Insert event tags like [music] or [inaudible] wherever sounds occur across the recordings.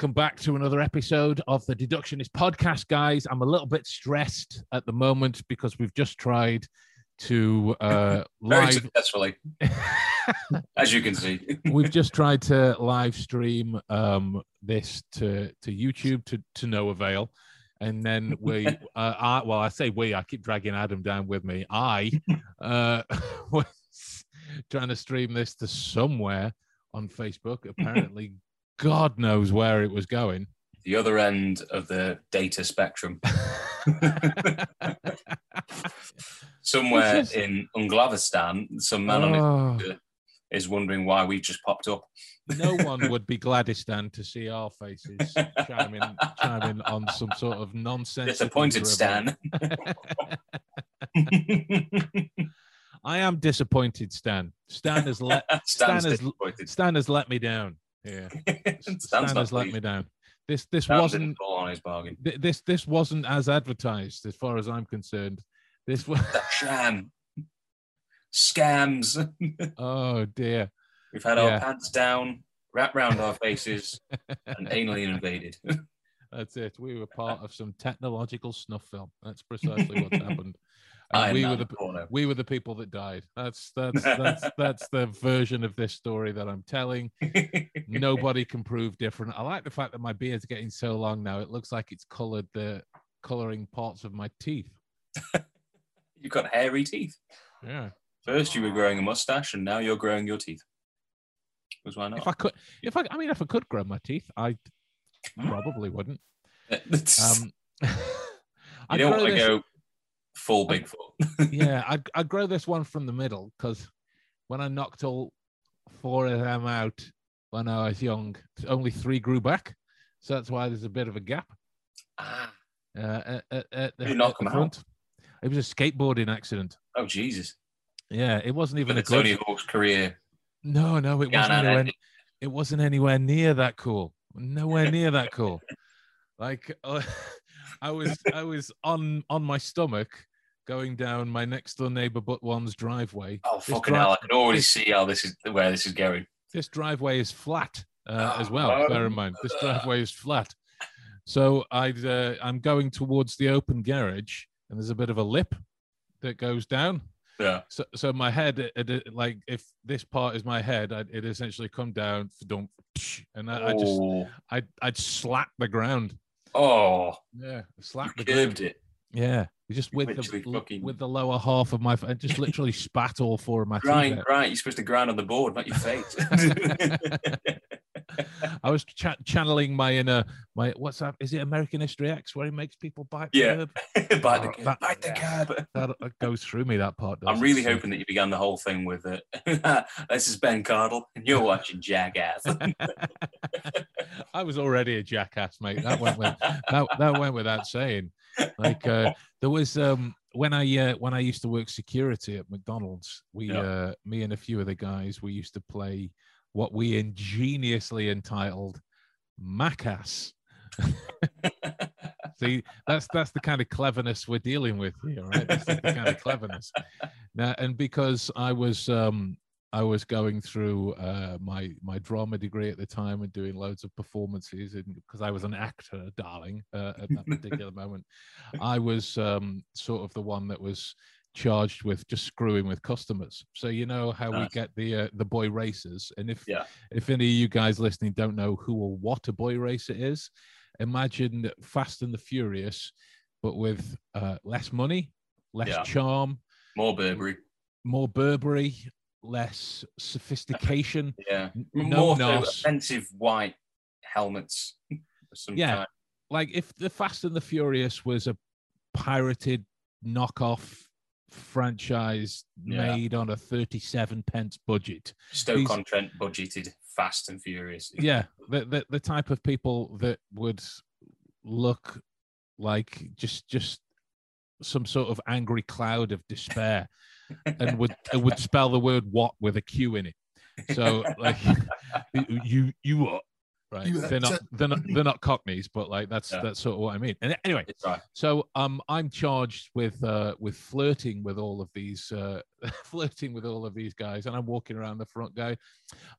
welcome back to another episode of the Deductionist podcast, guys. I'm a little bit stressed at the moment because we've just tried to uh, [laughs] Very live. successfully, [laughs] as you can see. [laughs] we've just tried to live stream um, this to to YouTube to to no avail, and then we, uh, I, well, I say we. I keep dragging Adam down with me. I uh, was trying to stream this to somewhere on Facebook. Apparently, God knows where it was going. the other end of the data spectrum, [laughs] somewhere is- in Unglavistan, some man on Oh. his is wondering why we just popped up. no one would be [laughs] Gladistan to see our faces chiming, chiming on some sort of nonsense. Disappointed, Stan. [laughs] I am disappointed, Stan. Stan has let Stan has- disappointed. Stan has let me down. Yeah, Stan's Stan has let me down. This this wasn't on his bargain. th- this this wasn't as advertised, as far as I'm concerned. This was sham. Scams. [laughs] oh dear. We've had Yeah. our pants down, wrapped round our faces, [laughs] and anally invaded. [laughs] That's it. We were part of some technological snuff film. That's precisely what happened. And we were the we were the people that died. That's that's that's [laughs] that's the version of this story that I'm telling. Nobody can prove different. I like the fact that my beard's getting so long now. It looks like it's colored the coloring parts of my teeth. [laughs] You've got hairy teeth. Yeah. First, you were growing a mustache, and now you're growing your teeth. Because why not? If? I could, if I, I mean, if I could grow my teeth, I probably wouldn't. [laughs] Um, you I'd don't want to go full Bigfoot. [laughs] yeah, I'd, I'd grow this one from the middle because when I knocked all four of them out when I was young, only three grew back. So that's why there's a bit of a gap. ah, Uh, at, at, You knock them out? It was a skateboarding accident. oh Jesus! Yeah, it wasn't even a Tony. Hawk's career. No, no, it wasn't. Anywhere, ended. it wasn't anywhere near that cool. Nowhere near that cool. [laughs] Like uh, [laughs] I was, I was on on my stomach going down my next door neighbor but one's driveway. Oh This fucking hell! I can already this- see how this is where this is going. this driveway is flat uh, as well. Oh. Bear in mind, this driveway is flat. So I'd, uh, I'm going towards the open garage, and there's a bit of a lip that goes down. Yeah. So, so my head, it, it- like if this part is my head, I'd, it essentially come down, don't, and I, I just, oh, I'd, I'd slap the ground. oh, Yeah, slap the ground. curved it. Yeah, just with the fucking- with the lower half of my, I just literally [laughs] spat all four of my teeth Grind, out. grind. You're supposed to grind on the board, not your face. [laughs] [laughs] [laughs] I was cha- channeling my inner my what's that? Is it American History X where he makes people bite? the Yeah. curb? [laughs] bite the Oh, curb. that- bite the curb. [laughs] That, that goes through me. That part. I'm really uh, hoping that you began the whole thing with it. this is Ben Cardall, and you're watching Jackass. I was already a jackass, mate. That went with, that, that went without saying. Like uh, there was um, when I uh, when I used to work security at McDonald's. We Yeah. uh, me and a few of the guys we used to play what we ingeniously entitled Macass. [laughs] See, that's that's the kind of cleverness we're dealing with here, right? That's the kind of cleverness. Now, and because I was um I was going through uh my my drama degree at the time and doing loads of performances and because I was an actor, darling, uh, at that particular [laughs] moment, I was um sort of the one that was charged with just screwing with customers. So you know how we get the uh, the boy racers, and if Yeah. if any of you guys listening don't know who or what a boy racer is, imagine Fast and the Furious, but with uh, less money, less Yeah. charm, More Burberry. more Burberry, less sophistication. [laughs] Yeah. n- More so offensive white helmets. some Yeah. kind. Like if the Fast and the Furious was a pirated knockoff franchise Yeah. made on a 37 pence budget. Stoke on Trent budgeted Fast and Furious. [laughs] yeah the, the the type of people that would look like just just some sort of angry cloud of despair and would [laughs] would spell the word what with a q in it so like [laughs] you you what right? You They're not had they're not they're not cockneys, but like that's Yeah. that's sort of what I mean. And anyway, right. so um I'm charged with uh with flirting with all of these uh [laughs] flirting with all of these guys, and I'm walking around the front going,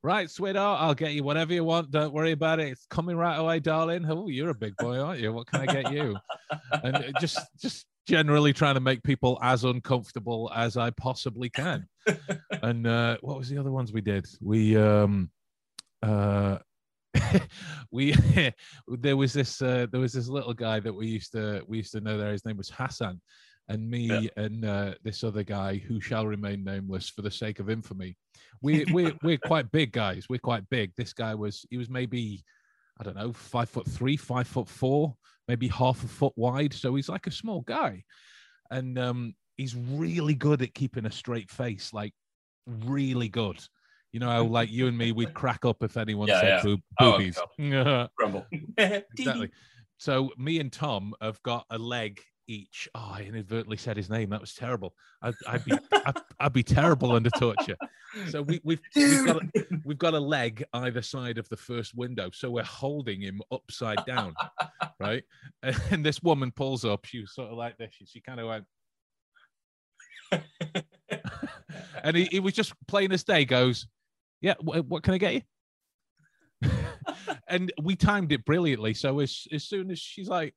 right, sweetheart, I'll get you whatever you want. Don't worry about it. It's coming right away, darling. Oh, you're a big boy, aren't you? What can I get you? [laughs] and just just generally trying to make people as uncomfortable as I possibly can. [laughs] and uh, what was the other ones we did? We um uh [laughs] we [laughs] there was this uh, there was this little guy that we used to we used to know there. His name was Hassan. And me Yeah. and uh, this other guy who shall remain nameless for the sake of infamy. [laughs] We we we're quite big guys. We're quite big. This guy was he was maybe I don't know, five foot three, five foot four, maybe half a foot wide. So he's like a small guy. And um, he's really good at keeping a straight face, like really good. You know how like you and me, we'd crack up if anyone Yeah, said yeah. boob- Oh, boobies. [laughs] [laughs] Exactly. So me and Tom have got a leg each. Oh, I inadvertently said his name. That was terrible. I'd, I'd be [laughs] I'd, I'd be terrible under torture. So we, we've we've got a, we've got a leg either side of the first window, so we're holding him upside down, right? And this woman pulls up. She was sort of like this. She, she kind of went, and he, he was just plain as day. Goes, yeah. What, what can I get you? [laughs] and we timed it brilliantly. So as as soon as she's like,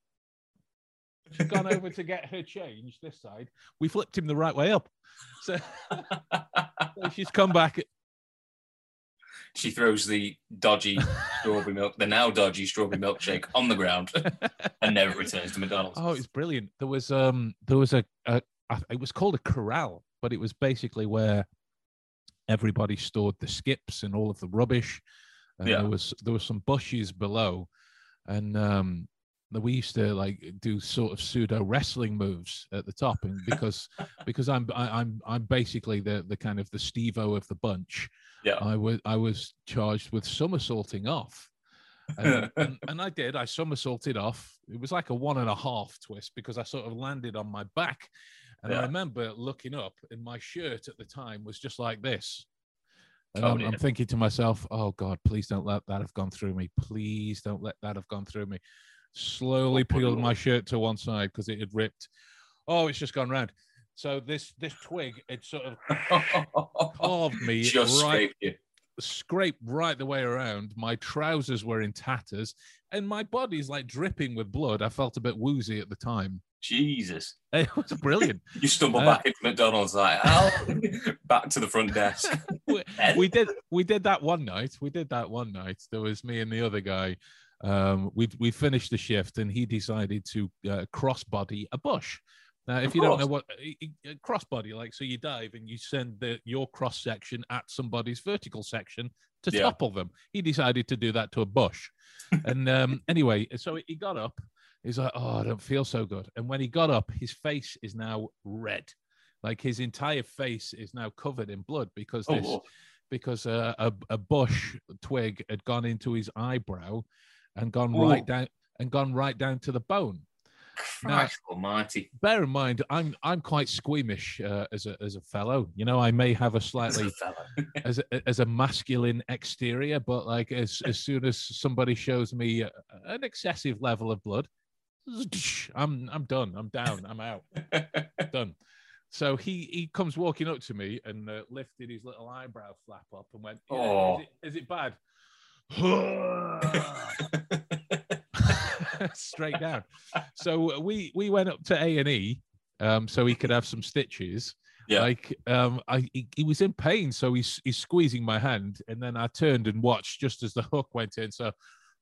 she's gone over to get her change this side, we flipped him the right way up. So, [laughs] so she's come back. she throws the dodgy strawberry milk, the now dodgy strawberry milkshake on the ground [laughs] and never returns to McDonald's. Oh, it's brilliant. There was um there was a, a I- it was called a corral, but it was basically where everybody stored the skips and all of the rubbish. And Yeah. there was there was some bushes below, and um that we used to like do sort of pseudo wrestling moves at the top, and [laughs] because because I'm I, I'm I'm basically the the kind of the Steve-O of the bunch. Yeah. I was I was charged with somersaulting off. And, [laughs] and, and I did. I somersaulted off. It was like a one and a half twist because I sort of landed on my back. And I remember looking up, and my shirt at the time was just like this. And Oh, I'm, I'm thinking to myself, oh God, please don't let that have gone through me. Please don't let that have gone through me. Slowly peeled my shirt to one side because it had ripped. Oh, it's just gone round. So this this twig, it sort of [laughs] carved me Just right scraped you. scraped right the way around. My trousers were in tatters, and my body's like dripping with blood. I felt a bit woozy at the time. Jesus. [laughs] It was brilliant. [laughs] You stumble Uh, back into McDonald's like, Al, [laughs] back to the front desk. we, we did we did that one night. We did that one night. There was me and the other guy. Um, we we finished the shift, and he decided to uh, crossbody a bush. Now, if Of you don't know what crossbody, like, so you dive and you send the, your cross section at somebody's vertical section to Yeah. topple them. He decided to do that to a bush. and um, anyway, so he got up. He's like, "Oh, I don't feel so good." And when he got up, his face is now red, like his entire face is now covered in blood because Oh, this Lord. because uh, a a bush twig had gone into his eyebrow and gone Ooh. right down and gone right down to the bone. Now- almighty. Bear in mind, I'm I'm quite squeamish uh, as a as a fellow. You know, I may have a slightly [laughs] as a, as a masculine exterior, but like as as soon as somebody shows me uh, an excessive level of blood, [laughs] I'm I'm done. I'm down. I'm out. Done. So he he comes walking up to me and uh, lifted his little eyebrow flap up and went, yeah, Oh. is, it, is it bad?" [laughs] [laughs] Straight down. So we we went up to A and E, um, so he could have some stitches. Yeah. Like um, I he, he was in pain, so he's he's squeezing my hand, and then I turned and watched just as the hook went in. So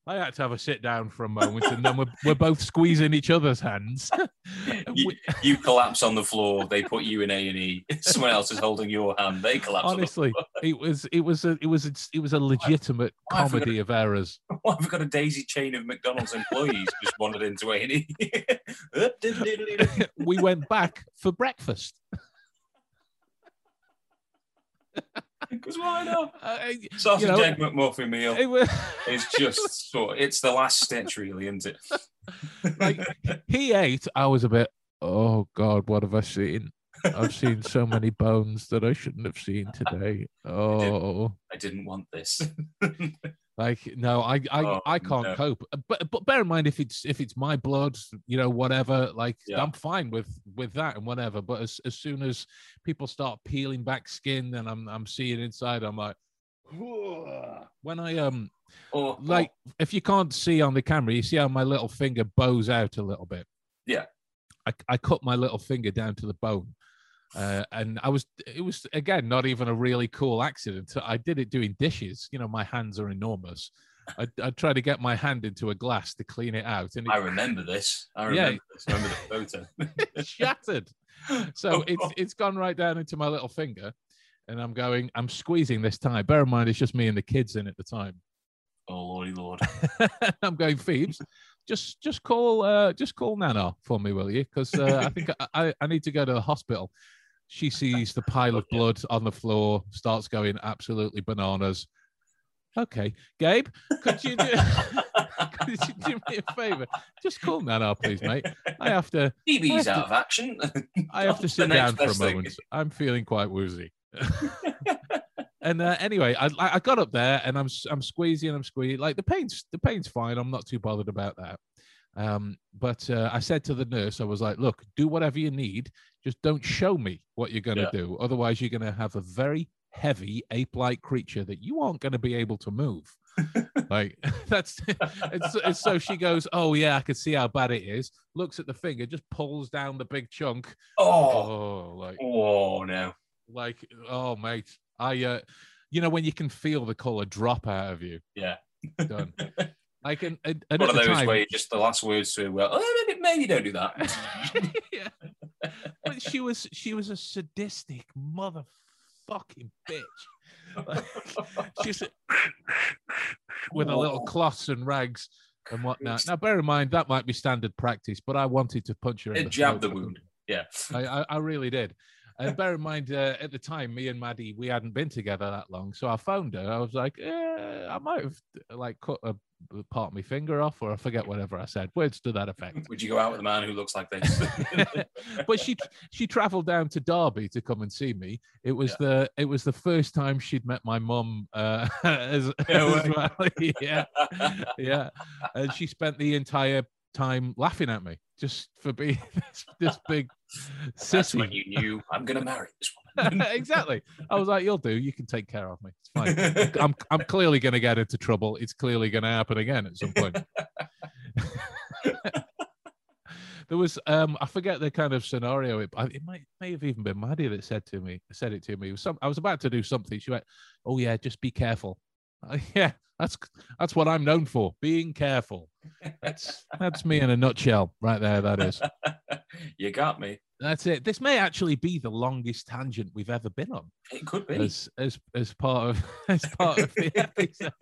I had to have a sit down for a moment, and then we're we're both squeezing each other's hands. [laughs] You, you collapse on the floor. They put you in A and E. [laughs] Someone else is holding your hand. They collapse. honestly, [laughs] it was it was a it was a, it was a legitimate why got comedy of errors. The, why have we got a daisy chain of McDonald's employees just wandered into A and E? we went back for breakfast. Because why not? [laughs] Uh, Sausage know- egg McMuffin meal. it was It's just sort. It's the last stitch, really, isn't it? [laughs] like he ate. I was a bit. Oh God, what have I seen? I've seen so many bones that I shouldn't have seen [laughs] today. Oh, I didn't want this. [laughs] like no, I I, Oh, I can't no. cope. But but bear in mind if it's if it's my blood, you know, whatever. Like Yeah. I'm fine with with that and whatever. But as as soon as people start peeling back skin and I'm I'm seeing inside, I'm like. [sighs] When I um or like if you can't see on the camera, you see how my little finger bows out a little bit. Yeah. I, I cut my little finger down to the bone. Uh, and I was, it was again not even a really cool accident. I did it doing dishes. You know, my hands are enormous. I, I tried to get my hand into a glass to clean it out, and I remember this. I Yeah. remember this. I remember the photo. [laughs] shattered. So it's it's gone right down into my little finger, and I'm going. I'm squeezing this time. Bear in mind, it's just me and the kids in at the time. oh lordy lord. [laughs] I'm going, Phoebes. Just, just call, uh, just call Nana for me, will you? Because uh, I think I, I need to go to the hospital. She sees the pile of blood on the floor, starts going absolutely bananas. Okay, Gabe, could you do, [laughs] could you do me a favor? Just call Nana, please, mate. I have to, have out of action. I have to sit down for a best thing. moment. I'm feeling quite woozy. [laughs] and uh, anyway, I I got up there and I'm I'm squeezing, I'm squeezing. Like the pain's the pain's fine. I'm not too bothered about that. Um, but uh, I said to the nurse, I was like, "Look, do whatever you need. Just don't show me what you're going to Yeah. do. Otherwise, you're going to have a very heavy ape-like creature that you aren't going to be able to move." [laughs] like [laughs] that's it's, it's so she goes, "Oh yeah, I can see how bad it is." Looks at the finger, just pulls down the big chunk. oh, Oh, like oh no. like oh mate i uh you know when you can feel the color drop out of you Yeah. done [laughs] i can and, and One of those time, where you just the last words to her, well, oh, maybe, maybe don't do that. [laughs] yeah. [laughs] but she was she was a sadistic motherfucking bitch she's with a little cloths and rags and whatnot now bear in mind that might be standard practice but i wanted to punch her in It the jabbed the wound. Yeah. I, I, I really did. And bear in mind, uh, at the time, me and Maddie, we hadn't been together that long. So I phoned her. I was like, eh, I might have like cut a part of my finger off, or I forget whatever I said. Words to that effect. Would you go out with a man who looks like this? [laughs] but she she travelled down to Derby to come and see me. It was the it was the first time she'd met my mum uh, [laughs] as, No as well. [laughs] yeah, yeah, and she spent the entire time laughing at me just for being [laughs] this, this big That's sissy. when you knew I'm going to marry this woman. [laughs] exactly. I was like, "You'll do. You can take care of me. It's fine." [laughs] I'm I'm clearly going to get into trouble. It's clearly going to happen again at some point. there was um I forget the kind of scenario. It, it might may have even been Maddie that said to me said it to me. It was some I was about to do something. She went, "Oh yeah, just be careful." Uh, [laughs] yeah, that's that's what I'm known for. Being careful. That's that's me in a nutshell, right there. That is. [laughs] you got me. That's it. This may actually be the longest tangent we've ever been on. It could be. as as as part of [laughs] as part of the episode.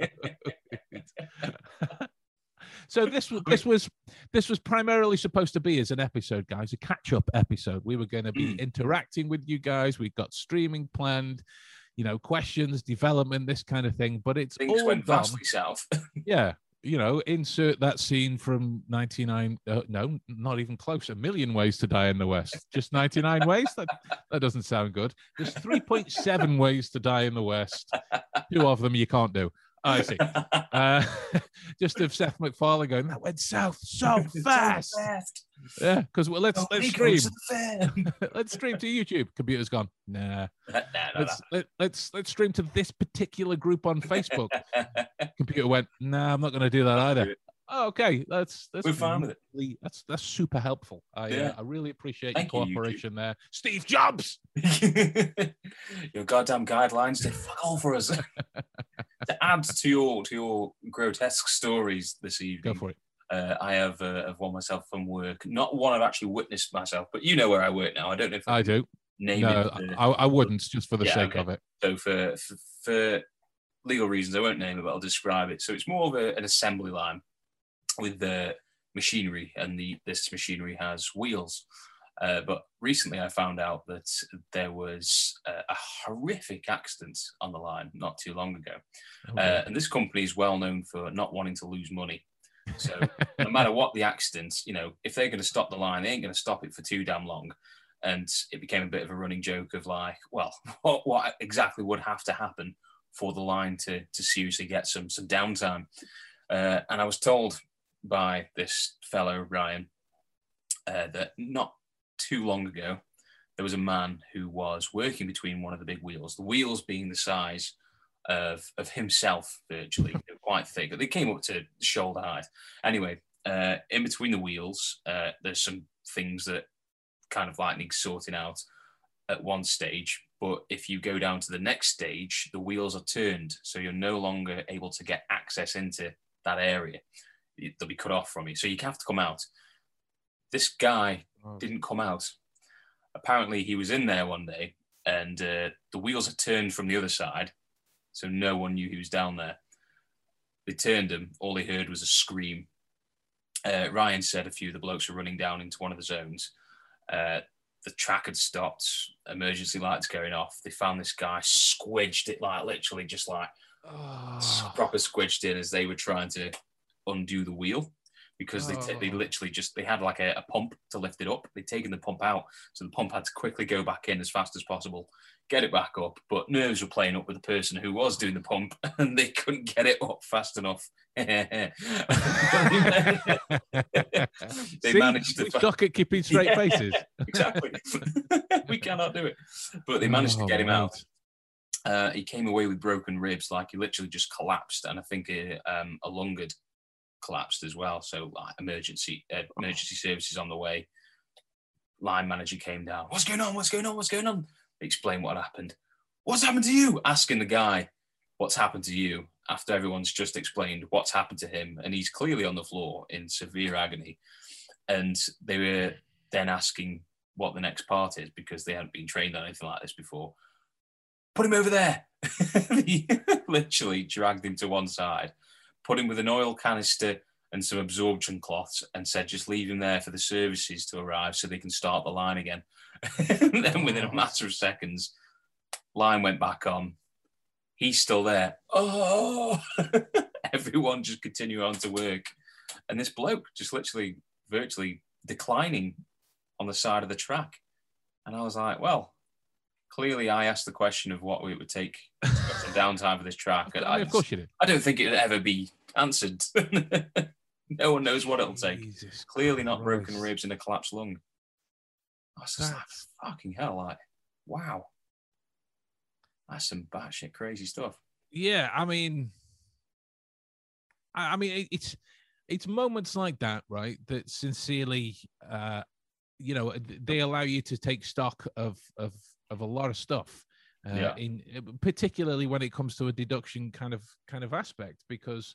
so this was this was this was primarily supposed to be as an episode, guys, a catch-up episode. We were going to be Mm. interacting with you guys. We've got streaming planned, you know, questions, development, this kind of thing. But it's Things all went gone. vastly south. Yeah, you know, insert that scene from 99. Uh, no, not even close. A million ways to die in the West. Just 99 ways? That, that doesn't sound good. There's 3.7 ways to die in the West. Two of them you can't do. Oh, I see. [laughs] Uh, [laughs] just of Seth MacFarlane going, that went south so fast. Yeah, because well, let's let's stream. [laughs] let's stream to YouTube. Computer's gone. Nah. no, no, Let's let, let's let's stream to this particular group on Facebook. Computer went, nah, I'm not going to do that either. Oh, okay, that's that's We're fine with it. That's that's super helpful. I Yeah. uh, I really appreciate Thank your you, cooperation there, Steve Jobs. your goddamn guidelines did fuck all for us. To add to your to your grotesque stories this evening. Go for it. uh, I have uh, have one myself from work. Not one I've actually witnessed myself, but you know where I work now. I don't know if I I do. name No, it. uh, I, I wouldn't just for the Yeah, sake okay. of it. So for, for for legal reasons, I won't name it, but I'll describe it. So it's more of a, an assembly line with the machinery, and the this machinery has wheels. Uh, but recently, I found out that there was a, a horrific accident on the line not too long ago, Oh, uh, and this company is well known for not wanting to lose money. So [laughs] no matter what the accident, you know, if they're going to stop the line, they ain't going to stop it for too damn long. and it became a bit of a running joke of like, well, [laughs] what, what exactly would have to happen for the line to to seriously get some some downtime? Uh, and I was told by this fellow Ryan uh, that not too long ago there was a man who was working between one of the big wheels, the wheels being the size of of himself virtually, quite thick. They came up to shoulder height. Anyway, uh, in between the wheels, uh, there's some things that kind of like sorting out at one stage. But if you go down to the next stage, the wheels are turned, so you're no longer able to get access into that area. They'll be cut off from you, so you have to come out. This guy Oh. didn't come out. Apparently, he was in there one day, and uh, the wheels had turned from the other side, so no one knew he was down there. They turned him. All he heard was a scream. Uh, Ryan said a few of the blokes were running down into one of the zones. Uh, the track had stopped. Emergency lights going off. They found this guy squidged it like literally just like Oh, proper squidged in as they were trying to undo the wheel because they, t- they Oh. literally just they had like a, a pump to lift it up. They'd taken the pump out, so the pump had to quickly go back in as fast as possible, get it back up. But nerves were playing up with the person who was doing the pump, [laughs] and they couldn't get it up fast enough. [laughs] they See, managed to we suck at keeping straight Yeah. faces. [laughs] exactly. we cannot do it, but they managed to Oh, get him out. Uh, he came away with broken ribs, like he literally just collapsed, and I think a, um, a lung had collapsed as well. So like, emergency uh, emergency services on the way. Line manager came down. What's going on? What's going on? What's going on? Explain what happened. What's happened to you? Asking the guy what's happened to you after everyone's just explained what's happened to him, and he's clearly on the floor in severe agony. And they were then asking what the next part is because they hadn't been trained on anything like this before. Put him over there. he [laughs] literally dragged him to one side, put him with an oil canister and some absorption cloths, and said, just leave him there for the services to arrive so they can start the line again. [laughs] and then within a matter of seconds, line went back on. He's still there. Oh, [laughs] everyone just continue on to work. And this bloke just literally virtually declining on the side of the track. And I was like, well, clearly I asked the question of what it would take to get some downtime for this track. I of course you did. I don't think it'll ever be answered. [laughs] no one knows what it'll take. Jesus Clearly not broken ribs and a collapsed lung. I was just That's- like, fucking hell, like, wow. That's some batshit crazy stuff. Yeah, I mean, I, I mean, it, it's it's moments like that, right? That sincerely, uh, you know, they allow you to take stock of of of a lot of stuff. Uh, Yeah. In particularly when it comes to a deduction kind of kind of aspect, because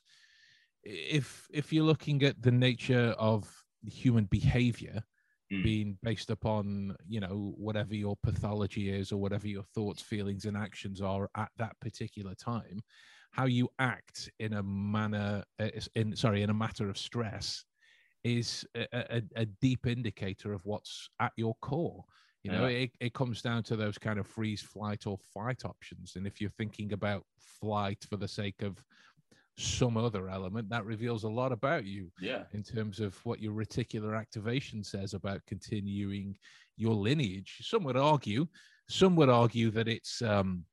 if if you're looking at the nature of human behavior Mm. being based upon you know whatever your pathology is or whatever your thoughts feelings and actions are at that particular time how you act in a manner uh, in sorry in a matter of stress is a, a, a deep indicator of what's at your core you know Yeah. it, it comes down to those kind of freeze flight or fight options and if you're thinking about flight for the sake of some other element that reveals a lot about you Yeah. in terms of what your reticular activation says about continuing your lineage. Some would argue, some would argue that it's um,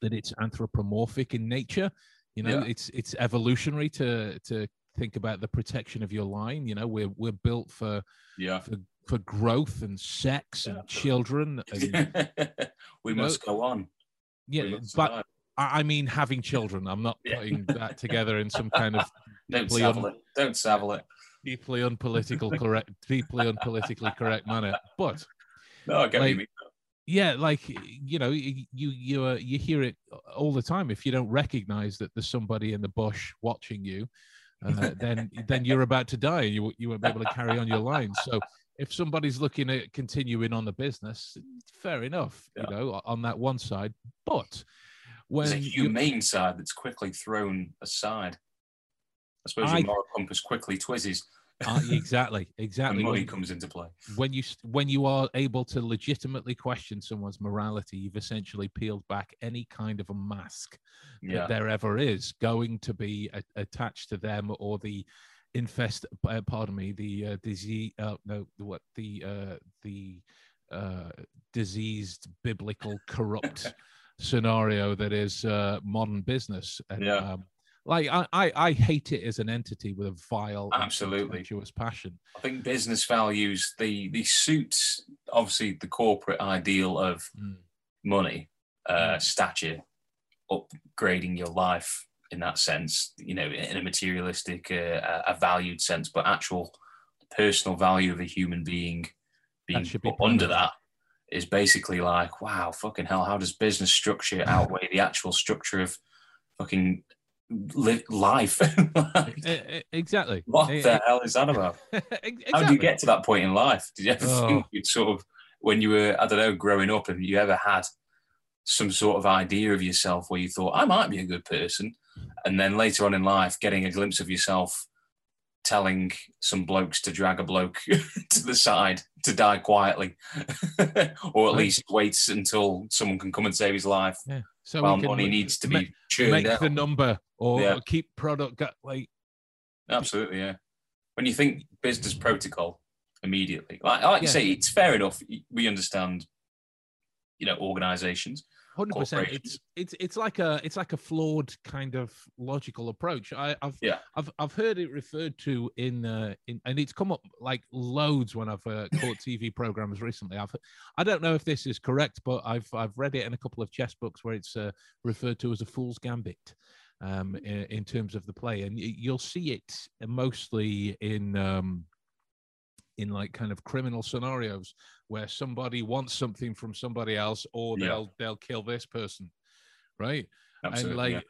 that it's anthropomorphic in nature. You know, Yeah. it's it's evolutionary to to think about the protection of your line. You know, we're we're built for Yeah. for for growth and sex Yeah. and children. [laughs] And, we You know, must go on. yeah, but. I mean having children. I'm not Yeah. putting that together in some kind of [laughs] don't deeply un- it. Don't saddle it. deeply unpolitical [laughs] correct, deeply unpolitically correct manner. But No, I get Like- yeah like you know you you uh, you hear it all the time if you don't recognize that there's somebody in the bush watching you uh, [laughs] then then you're about to die and you you won't be able to carry on your line so if somebody's looking at continuing on the business fair enough Yeah. you know on that one side but when There's a you- humane side that's quickly thrown aside. I suppose I- your moral compass quickly twizzes uh, exactly [laughs] when exactly money when, comes into play. when you when you are able to legitimately question someone's morality you've essentially peeled back any kind of a mask Yeah. that there ever is going to be a- attached to them or the infest uh, pardon me the uh, disease uh, no the what the uh, the uh, diseased, biblical, corrupt [laughs] scenario that is uh, modern business. And, Yeah. um, like I, I, I hate it as an entity with a vile, Absolutely. passion. I think business values the the suits obviously the corporate ideal of Mm. money, uh, stature, upgrading your life in that sense. You know, in a materialistic, uh, a valued sense, but actual personal value of a human being being be under that is basically like, wow, fucking hell, how does business structure [laughs] outweigh the actual structure of fucking li- life? [laughs] Like, exactly. what the hell is that [laughs] about? Exactly. How do you get to that point in life? Did you ever Oh. think you'd sort of, when you were, I don't know, growing up, have you ever had some sort of idea of yourself where you thought, I might be a good person? And then later on in life, getting a glimpse of yourself telling some blokes to drag a bloke [laughs] to the side to die quietly, [laughs] or at least waits until someone can come and save his life Yeah. So while money ma- needs to be churned make out. the number or Yeah. keep product go- like Absolutely, yeah. When you think business mm. protocol immediately, like, like you say, it's fair enough. We understand, you know, organizations. Hundred percent. It's it's it's like a it's like a flawed kind of logical approach. I, I've Yeah. I've I've heard it referred to in uh, in and it's come up like loads when I've uh, caught TV [laughs] programs recently. I've I don't know if this is correct, but I've I've read it in a couple of chess books where it's uh, referred to as a fool's gambit. Um, in, in terms of the play, and you'll see it mostly in um, in like kind of criminal scenarios where somebody wants something from somebody else or Yeah. they'll they'll kill this person right Absolutely, and like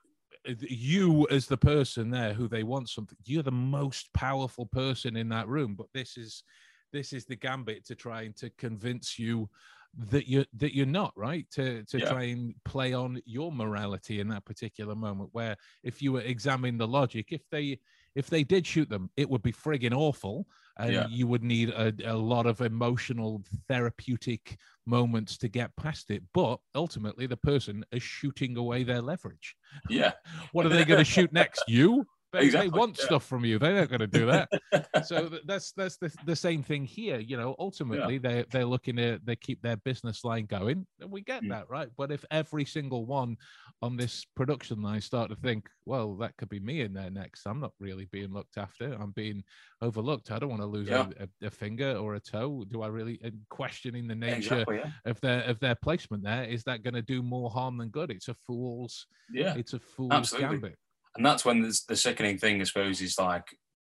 yeah. you as the person there who they want something you're the most powerful person in that room but this is this is the gambit to trying to convince you that you're that you're not right to to Yeah. try and play on your morality in that particular moment where if you were examining the logic if they if they did shoot them it would be frigging awful and Yeah. you would need a, a lot of emotional therapeutic moments to get past it but ultimately the person is shooting away their leverage. Yeah, [laughs] what are they going to shoot next? [laughs] You they, Exactly, they want yeah. stuff from you they're not going to do that [laughs] so that's that's the, the same thing here you know ultimately they they're looking to they keep their business line going and we get Mm. that right but if every single one on this production line start to think well that could be me in there next i'm not really being looked after i'm being overlooked i don't want to lose Yeah. a, a, a finger or a toe do i really and questioning the nature exactly, yeah. of their of their placement there is that going to do more harm than good it's a fool's yeah. it's a fool's Absolutely. gambit And that's when there's the sickening thing, I suppose, is like,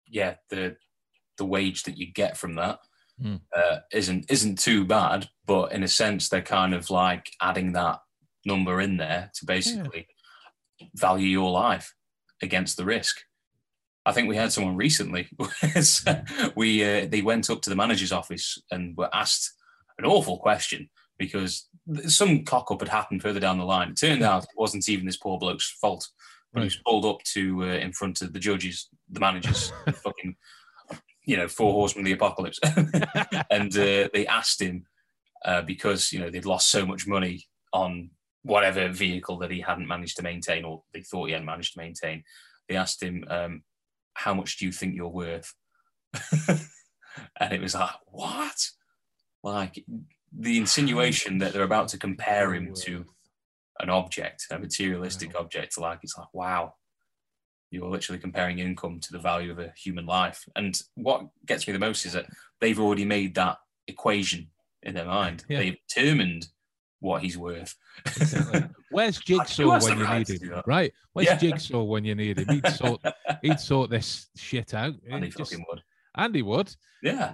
yeah, the the wage that you get from that Hmm. uh, isn't isn't too bad, but in a sense, they're kind of like adding that number in there to basically value your life against the risk. I think we had someone recently. [laughs] we uh, they went up to the manager's office and were asked an awful question because some cock up had happened further down the line. It turned out it wasn't even this poor bloke's fault. But he was pulled up to uh, in front of the judges, the managers, the [laughs] fucking, you know, four horsemen of the apocalypse, [laughs] and uh, they asked him uh, because you know they'd lost so much money on whatever vehicle that he hadn't managed to maintain or they thought he hadn't managed to maintain. They asked him, um, "How much do you think you're worth?" [laughs] and it was like, "What?" Like the insinuation that they're about to compare him to an object, a materialistic Wow. object. Like it's like, wow, you're literally comparing income to the value of a human life. And what gets me the most is that they've already made that equation in their mind. Yeah. They've determined what he's worth. Exactly. [laughs] Where's Jigsaw has when you right need him? Right? Where's Yeah. Jigsaw when you need him? He'd sort [laughs] he'd sort this shit out. and he just- fucking would. Andy would. Yeah.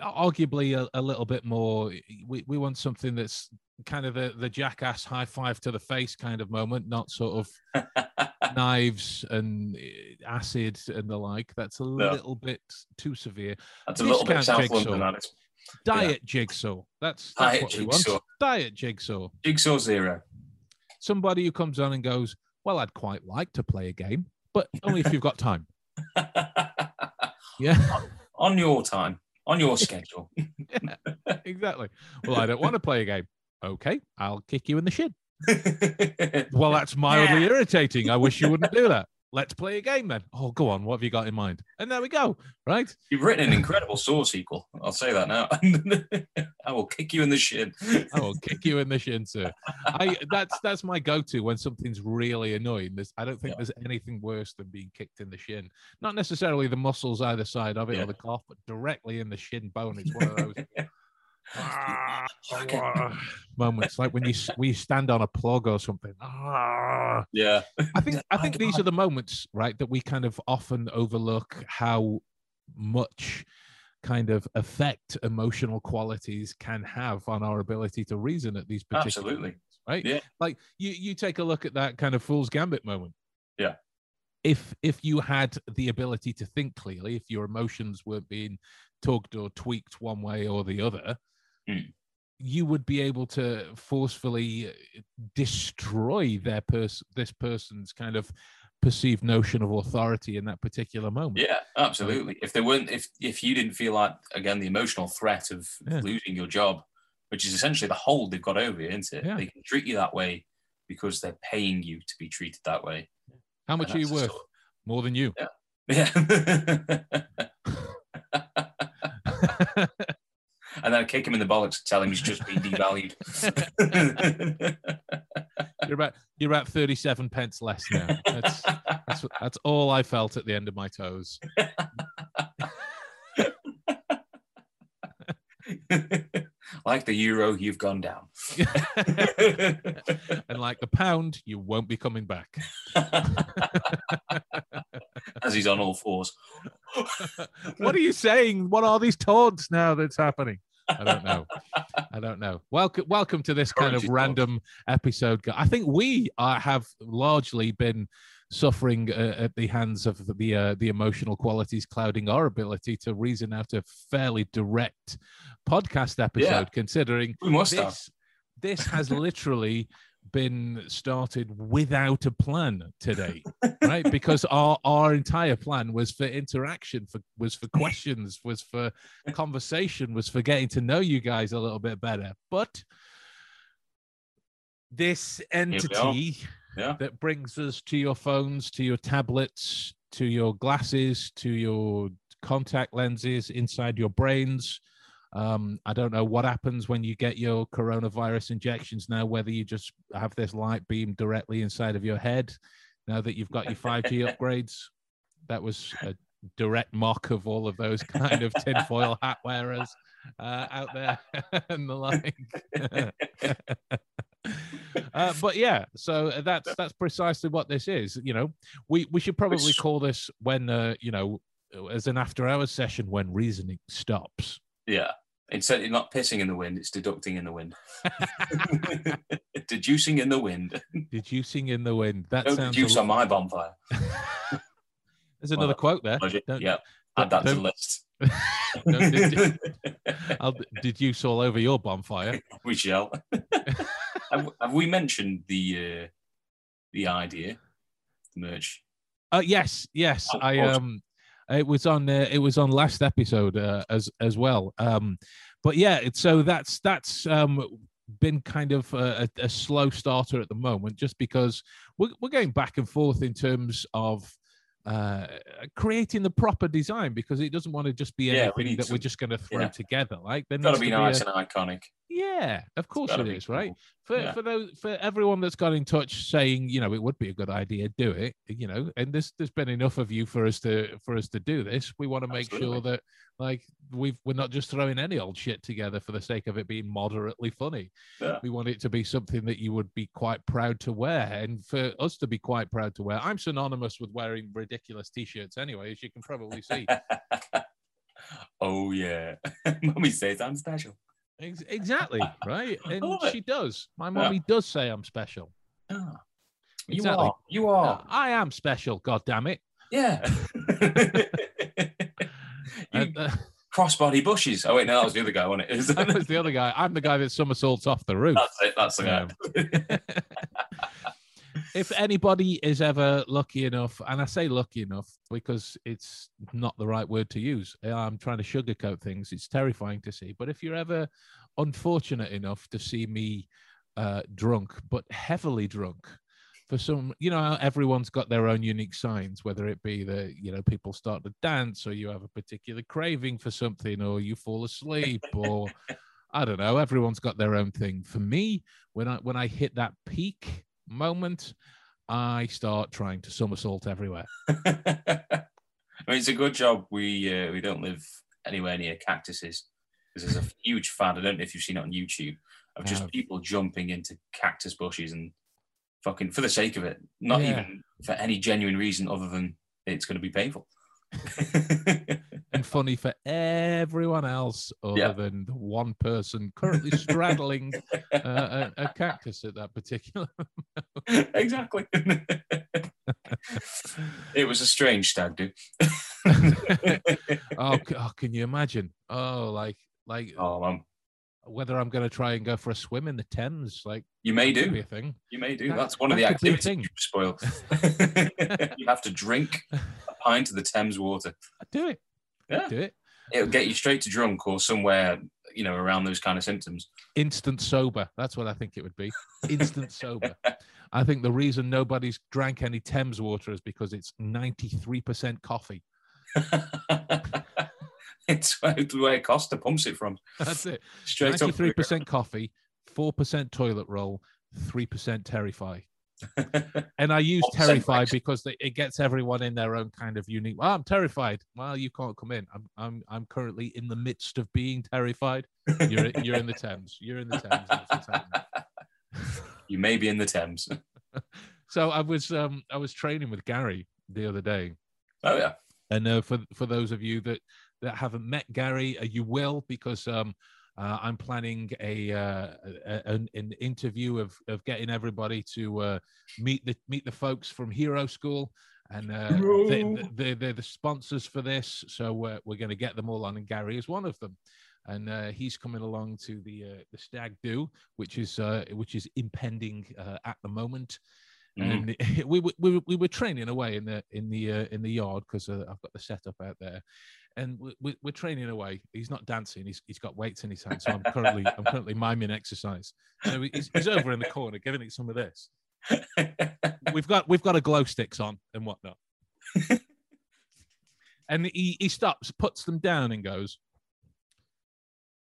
Uh, arguably a, a little bit more. We, we want something that's kind of the, the jackass high five to the face kind of moment, not sort of [laughs] knives and eh, acid and the like. That's a little bit too severe. That's a little bit South Jigsaw. London. Diet jigsaw. That's, that's Diet what we want. Diet jigsaw. Jigsaw Zero. Somebody who comes on and goes, Well, I'd quite like to play a game, but only if you've got time. [laughs] Yeah, on your time, on your [laughs] schedule. exactly. Well, I don't want to play a game. Okay, I'll kick you in the shin. [laughs] Well, that's mildly Yeah. irritating. I wish you wouldn't do that. [laughs] let's play a game then. Oh, go on. What have you got in mind? And there we go. Right. You've written an incredible Saw sequel. I'll say that now. [laughs] I will kick you in the shin. I will kick you in the shin, sir. I that's that's my go-to when something's really annoying. There's, I don't think Yeah. there's anything worse than being kicked in the shin. Not necessarily the muscles either side of it Yeah. or the calf, but directly in the shin bone. It's one of those ah, ah, moments, like when you we stand on a plug or something. Ah. Yeah. I think I I think these are the moments, right, that we kind of often overlook how much kind of effect emotional qualities can have on our ability to reason at these particular Absolutely. moments, right? Yeah. Like you you take a look at that kind of fool's gambit moment. Yeah. If if you had the ability to think clearly, if your emotions weren't being tugged or tweaked one way or the other, Hmm. you would be able to forcefully destroy their person this person's kind of perceived notion of authority in that particular moment. Yeah, absolutely. If there weren't, if if you didn't feel like again the emotional threat of Yeah. losing your job, which is essentially the hold they've got over you, isn't it? Yeah. They can treat you that way because they're paying you to be treated that way. How much are you that's the worth? More than you. Yeah. [laughs] [laughs] [laughs] and then I kick him in the bollocks tell him he's just been devalued. [laughs] you're about you're about 37 pence less now. That's that's, that's all I felt at the end of my toes. [laughs] like the euro, you've gone down. [laughs] and like the pound, you won't be coming back. As he's on all fours. what are you saying? What are these taunts now that's happening? I don't know. I don't know. Welcome, welcome to this kind of random episode. I think we uh, have largely been suffering uh, at the hands of the the, uh, the emotional qualities clouding our ability to reason out a fairly direct podcast episode. Considering We must have. this this has literally been started without a plan today right? Because our our entire plan was for interaction for was for questions was for conversation was for getting to know you guys a little bit better. But this entity Yeah. that brings us to your phones to your tablets to your glasses to your contact lenses inside your brains um, I don't know what happens when you get your coronavirus injections now, whether you just have this light beam directly inside of your head now that you've got your 5G [laughs] upgrades. That was a direct mock of all of those kind of tinfoil hat wearers uh, out there [laughs] and the like. [laughs] uh, but yeah, so that's that's precisely what this is. You know, we we should probably call this when uh, you know as an after hours session when reasoning stops. Yeah. Instead certainly not pissing in the wind, it's deducting in the wind. [laughs] Deducing in the wind. Deducing in the wind. That Don't sounds. deduce a- on my bonfire. [laughs] There's another Well, quote there. Don't- yeah. Add that to the list. [laughs] Don't dedu- I'll deduce all over your bonfire. we shall. have, have we mentioned the uh, the idea, the merch? Uh, yes, yes. Oh, I um, it was on uh, it was on last episode uh, as as well. Um, but yeah, so that's that's um been kind of a, a, slow starter at the moment, just because we're we're going back and forth in terms of uh creating the proper design because it doesn't want to just be Yeah, anything need that we're just going to throw yeah. together like there Got to be nice a- and iconic. Yeah of course it is right for Yeah. for those for everyone that's got in touch saying you know it would be a good idea do it you know and there's there's been enough of you for us to for us to do this we want to make sure that like we've we're not just throwing any old shit together for the sake of it being moderately funny Yeah. we want it to be something that you would be quite proud to wear and for us to be quite proud to wear i'm synonymous with wearing ridiculous t-shirts anyway as you can probably see [laughs] oh yeah. [laughs] Mummy says I'm special. Ex- exactly right [laughs] and she does my mommy does say i'm special you Exactly. are. You are. i am special god damn it Yeah. [laughs] you uh, crossbody bushes. Oh wait, no, that was the other guy, wasn't it? [laughs] I was the other guy. I'm the guy that somersaults off the roof. That's it. That's the guy. If anybody is ever lucky enough, and I say lucky enough because it's not the right word to use, I'm trying to sugarcoat things. It's terrifying to see. But if you're ever unfortunate enough to see me uh, drunk, but heavily drunk, for some, you know, everyone's got their own unique signs, whether it be that, you know, people start to dance or you have a particular craving for something or you fall asleep or [laughs] I don't know, everyone's got their own thing. For me, when I when I hit that peak moment, I start trying to somersault everywhere. [laughs] I mean, it's a good job we uh, we don't live anywhere near cactuses because there's a [laughs] huge fad. I don't know if you've seen it on YouTube of just people jumping into cactus bushes and fucking for the sake of it, not Yeah. even for any genuine reason other than it's going to be painful. [laughs] and funny for everyone else other Yeah. than the one person currently straddling [laughs] uh, a, a cactus at that particular. [laughs] moment. exactly. it was a strange stag do. oh, oh, can you imagine? Oh, like like oh, man. Whether I'm going to try and go for a swim in the Thames, like You may could be do. a thing. You may do. That- That's one of the could be a activities you spoil. [laughs] [laughs] you have to drink a pint of the Thames water. I'd do it. Yeah. Do it. It'll get you straight to drunk or somewhere, you know, around those kind of symptoms. Instant sober. That's what I think it would be. Instant [laughs] sober. I think the reason nobody's drank any Thames water is because it's 93% coffee. [laughs] it's where Costa pumps it from. [laughs] That's it. [laughs] Straight up. Ninety-three percent coffee, four percent toilet roll, three percent Terrify. And I use 4% Terrify because they, it gets everyone in their own kind of unique. Well, I'm terrified. Well, you can't come in. I'm I'm I'm currently in the midst of being terrified. You're you're in the Thames. You're in the Thames. That's what's happening. you may be in the Thames. So I was um I was training with Gary the other day, Oh, yeah. And uh, for for those of you that that haven't met Gary, uh, you will because um, uh, I'm planning a, uh, a an, an interview of of getting everybody to uh, meet the meet the folks from Hero School. And uh, they, Hero. they, they're the sponsors for this, so uh, we're going to get them all on, and Gary is one of them. And uh, he's coming along to the uh, the Stag Do, which is uh, which is impending uh, at the moment Mhm. and [laughs] we, were- we, were- we were training away in the in the uh, in the yard because uh, I've got the setup out there, and we, we're training away. He's not dancing; he's, he's got weights in his hand. So I'm currently I'm currently miming exercise. So he's, he's over in the corner giving it some of this. [laughs] We've got we've got a glow sticks on and whatnot, [laughs] and he he stops, puts them down, and goes,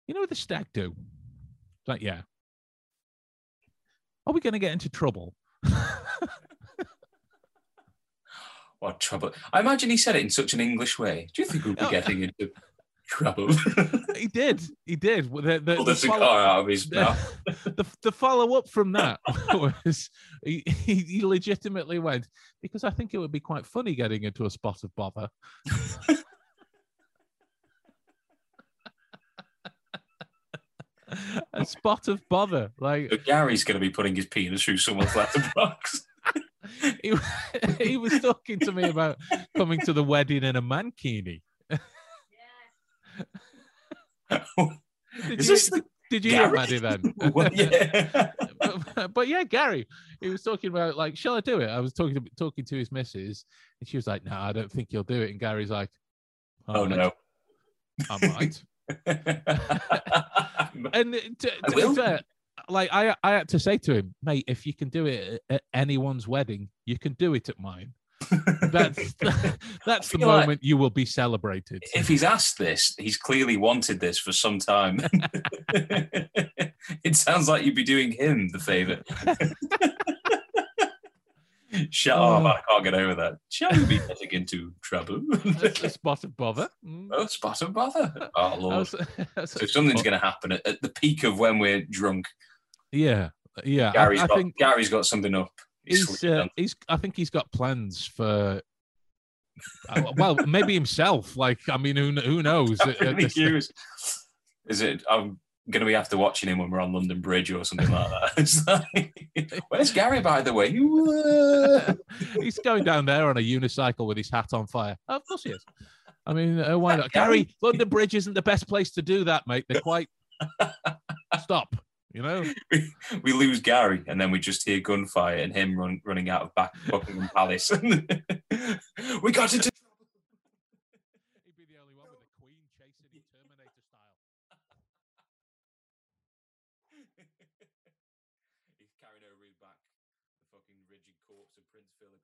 "You know what the stag do?" It's like, yeah. Are we going to get into trouble? [laughs] what trouble? I imagine he said it in such an English way. Do you think we'll be Oh. getting into trouble? [laughs] he did. He did. The, the, Pulled the a cigar follow- out of his [laughs] mouth. the, the follow up from that [laughs] was he, he he legitimately went because I think it would be quite funny getting into a spot of bother. a spot of bother, like But Gary's going to be putting his penis through someone's letterbox. He, [laughs] he was talking to me about coming to the wedding in a mankini. Did Is you, this the did you hear Maddie then? [laughs] Well, yeah. but, [laughs] but yeah, Gary, he was talking about like, shall I do it? I was talking to talking to his missus, and she was like, "No, I don't think you'll do it." And Gary's like, Oh "I might, no. I might." and uh, to, to I will. fair, like I, I had to say to him, mate, if you can do it at anyone's wedding, you can do it at mine. [laughs] That's [laughs] that's the feel like- moment you will be celebrated. if he's asked this, he's clearly wanted this for some time. [laughs] it sounds like you'd be doing him the favour. Shut up! Oh. I can't get over that. Shall we be getting into trouble? That's a spot of bother. Mm. oh, spot of bother! Oh I lord! was- So something's going to happen at, at the peak of when we're drunk. Yeah, yeah. I- Gary's I, got think Gary's got something up. He's he's uh, he's I think he's got plans for uh, well maybe himself like I mean who who knows I'm At- at really curious. Is it? I'm going to be after watching him when we're on London Bridge or something like that. [laughs] Like, [laughs] where's Gary, by the way? [laughs] he's going down there on a unicycle with his hat on fire of course he is I mean uh, why not Gary? Gary London Bridge isn't the best place to do that mate they're quite stop you know [laughs] we lose Gary, and then we just hear gunfire and him run, running out of back Buckingham Palace. [laughs] [laughs] we got into. he'd be the only one with the Queen chasing him Terminator style He's carried over his back the fucking rigid corpse of Prince Philip.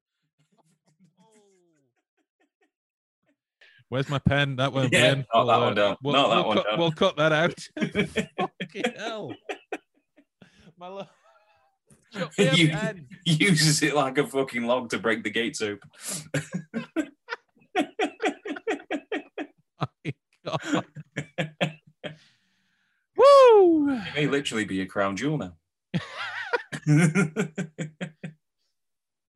Where's my pen? That one. Yeah, Ben. not that one down. We'll, Not that we'll one cut, down. we'll cut that out. Fucking hell. My love. [laughs] Chuck me a You- [laughs] Uses it like a fucking log to break the gates open. [laughs] Woo! It may literally be a crown jewel now.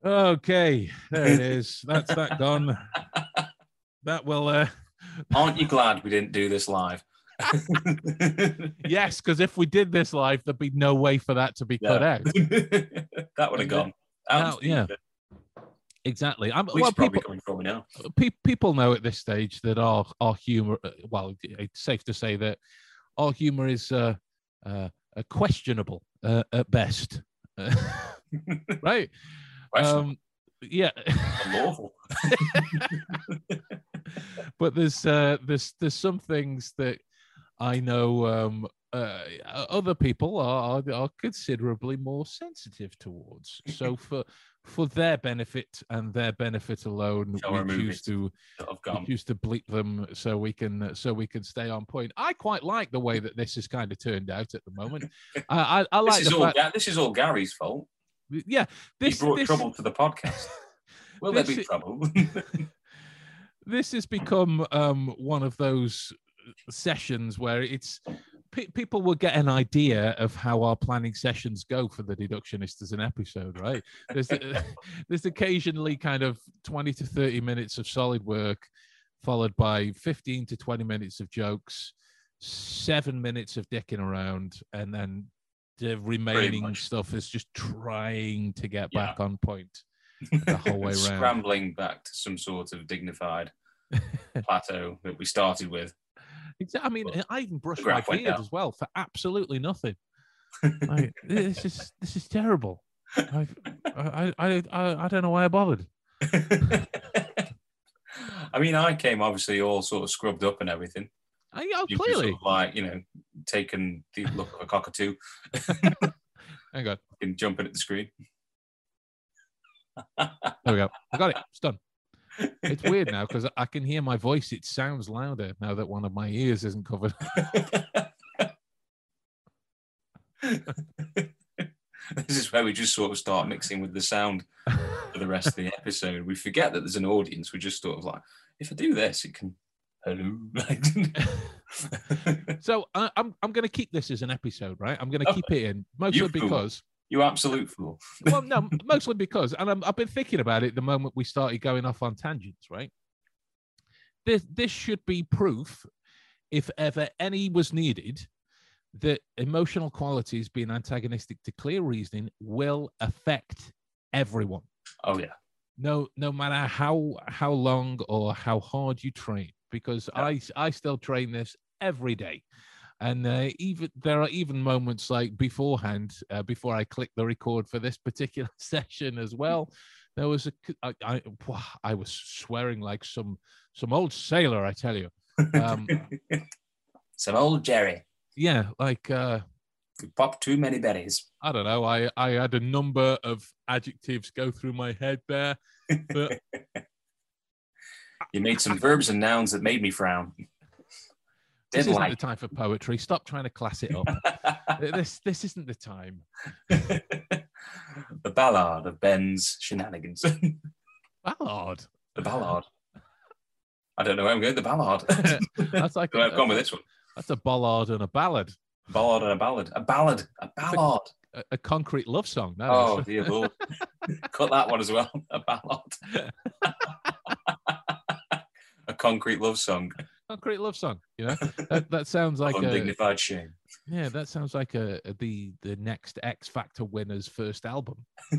Okay, there it is. That's that gone. That will. Uh, Aren't you glad we didn't do this live? [laughs] yes, because if we did this live, there'd be no way for that to be cut out. [laughs] that would have gone. Out yeah. Exactly. I'm, well, probably people, coming me now. pe- people know at this stage that our our humor. uh, Well, it's safe to say that our humor is uh, uh, uh, questionable uh, at best. Uh, [laughs] right? Um, yeah. Unlawful. but there's uh, there's there's some things that I know um, uh, other people are, are are considerably more sensitive towards. So [laughs] for for their benefit and their benefit alone, Shall we choose to we choose to bleep them so we can so we can stay on point. I quite like the way that this has kind of turned out at the moment. [laughs] I I, I This like is all. fact, this is all Gary's fault. yeah. This he brought this, trouble to the podcast. [laughs] Will there this be trouble? this has become um, one of those sessions where it's pe- people will get an idea of how our planning sessions go for the deductionist as an episode right there's [laughs] there's occasionally kind of 20 to 30 minutes of solid work followed by 15 to 20 minutes of jokes seven minutes of dicking around and then the remaining stuff is just trying to get Yeah. back on point the whole way [laughs] around Scrambling back to some sort of dignified [laughs] plateau that we started with. Exactly. I mean, Well, I even brushed my beard as well for absolutely nothing. [laughs] Like, this is this is terrible. I, I I I don't know why I bothered. [laughs] I mean, I came obviously all sort of scrubbed up and everything. Uh, I, oh, You can sort clearly. of like, you know, taking the look of a cockatoo [laughs] Hang on. and jumping at the screen. There we go. I got it. It's done. It's weird now because I can hear my voice. It sounds louder now that one of my ears isn't covered. [laughs] this is where we just sort of start mixing with the sound for the rest of the episode. We forget that there's an audience. We're just sort of like, if I do this, it can. Hello. [laughs] so I, I'm I'm going to keep this as an episode, right? I'm going to keep it in mostly You because you absolute fool. [laughs] well, no, mostly because, and I'm, I've been thinking about it the moment we started going off on tangents, right? This this should be proof, if ever any was needed, that emotional qualities being antagonistic to clear reasoning will affect everyone. Oh, yeah. No, no matter how how long or how hard you train, because Yeah. I I still train this every day. And uh, even there are even moments like beforehand, uh, before I click the record for this [laughs] particular session as well, there was a I, I, I was swearing like some some old sailor, I tell you. Um, [laughs] Some old Jerry yeah, like uh, could pop too many berries. I don't know. I I had a number of adjectives go through my head there, but [laughs] You made some verbs and nouns that made me frown. This isn't like. the time for poetry. Stop trying to class it up. [laughs] this this isn't the time. [laughs] the ballad of Ben's shenanigans. [laughs] Ballad. The Ballad. I don't know where I'm going. The ballad. That's like I've gone with this one. that's a ballad and a ballad, Ballad and a ballad. A ballad. A ballad. a, a concrete love song. that Oh dear lord. Cut that one as well. A ballad. a concrete love song. Concrete love song. You know [laughs] that, that sounds like a, undignified shame. yeah, that sounds like a, a- the the next X Factor winner's first album.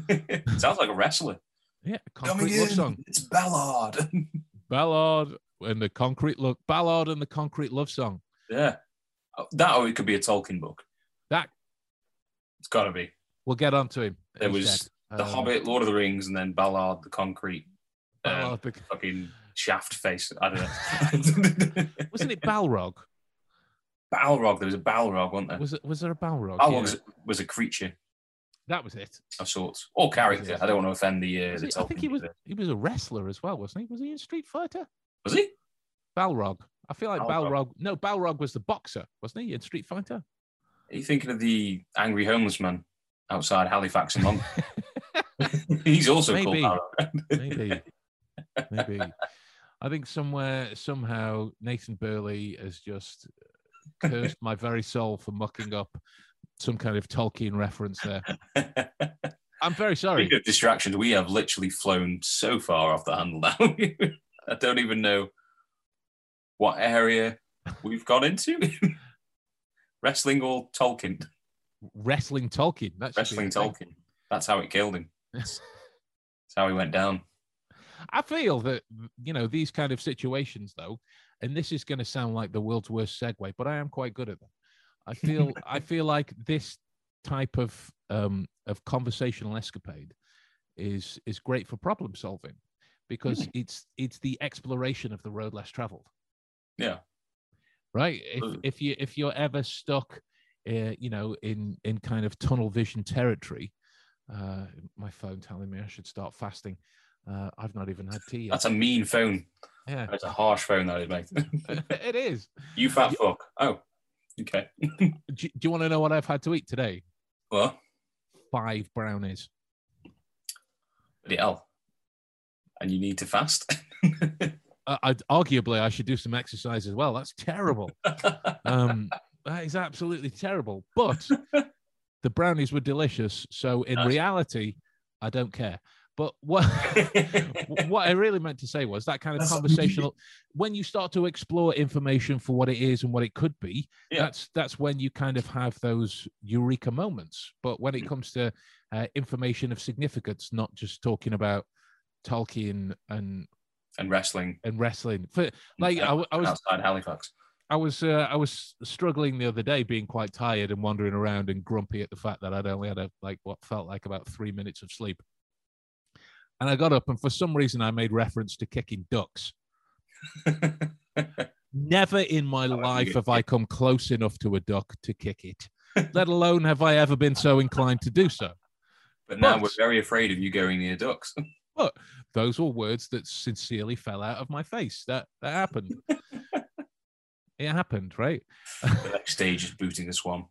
[laughs] Sounds like a wrestler. Yeah, concrete love song, It's ballad. [laughs] ballad and the concrete look, ballad and the concrete love song. yeah. Oh, That or it could be a Tolkien book. That It's got to be. we'll get on to him. There was said. The Um, Hobbit, Lord of the Rings, and then Ballard, the concrete um, Ballad, the- fucking shaft face. I don't know. [laughs] wasn't it Balrog? Balrog. There was a Balrog, wasn't there? Was it? Was there a Balrog? Balrog Yeah. was, was a creature. That was it. of sorts, or character. I don't want to offend the uh, the he- I think he was. He was a wrestler as well, wasn't he? Was he in Street Fighter? Was he? Balrog. I feel like Balrog. Balrog. No, Balrog was the boxer, wasn't he, in Street Fighter? Are you thinking of the angry homeless man outside Halifax and London? [laughs] [laughs] He's also Maybe. called Balrog. Maybe. Maybe. I think somewhere, somehow, Nathan Burley has just cursed my very soul for mucking up some kind of Tolkien reference there. [laughs] I'm very sorry. Speaking of distractions, we have literally flown so far off the handle now. [laughs] I don't even know what area we've gone into. [laughs] Wrestling or Tolkien? Wrestling Tolkien. That's Wrestling Tolkien. That's how it killed him. That's how he went down. I feel that you know these kind of situations, though, and this is going to sound like the world's worst segue, but I am quite good at them. I feel [laughs] I feel like this type of um, of conversational escapade is is great for problem solving because Really? it's it's the exploration of the road less traveled. Yeah. Right. If if you if you're ever stuck, uh, you know, in in kind of tunnel vision territory, uh, my phone telling me I should start fasting. Uh, I've not even had tea yet. That's a mean phone. Yeah, That's a harsh phone, that is, mate. [laughs] it is. you fat fuck. Oh, okay. [laughs] Do, do you want to know what I've had to eat today? Well, Five brownies. bloody hell. And you need to fast. [laughs] Uh, I, arguably, I should do some exercise as well. That's terrible. Um, that is absolutely terrible. But the brownies were delicious. So in Nice. reality, I don't care. But what [laughs] what I really meant to say was that kind of That's- conversational. When you start to explore information for what it is and what it could be, Yeah. that's that's when you kind of have those eureka moments. But when it comes to uh, information of significance, not just talking about Tolkien and and wrestling. and wrestling, for like I, w- I was outside Halifax. I was uh, I was struggling the other day, being quite tired and wandering around and grumpy at the fact that I'd only had a, like what felt like about three minutes of sleep. And I got up, and for some reason, I made reference to kicking ducks. [laughs] Never in my Oh, life have I come close enough to a duck to kick it. Let alone have I ever been so inclined to do so. [laughs] But now But- we're very afraid of you going near ducks. [laughs] But those were words that sincerely fell out of my face. That that happened. it happened, right? the next stage is booting the swan.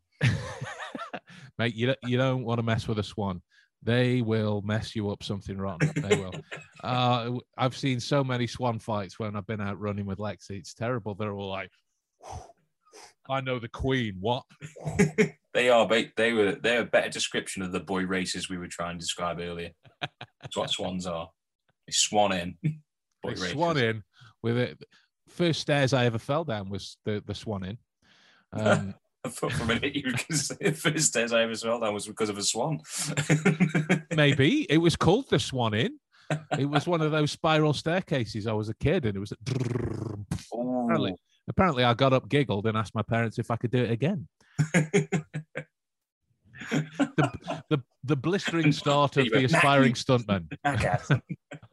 mate. You you don't want to mess with a swan. They will mess you up something rotten. They will. [laughs] uh, I've seen so many swan fights when I've been out running with Lexi. It's terrible. They're all like, "I know the queen." What? [laughs] they are. They were. They're a better description of the boy races we were trying to describe earlier. That's what swans are. They swan in. [laughs] Boy They races. swan in with it. First stairs I ever fell down was the the swan in. Um, thought for a minute you were going to say the first stairs I ever saw that was because of a swan. [laughs] maybe it was called the swan in. It was one of those spiral staircases. I was a kid, and it was. Apparently, apparently, I got up, giggled, and asked my parents if I could do it again. the, the the blistering start of the aspiring stuntman. [laughs]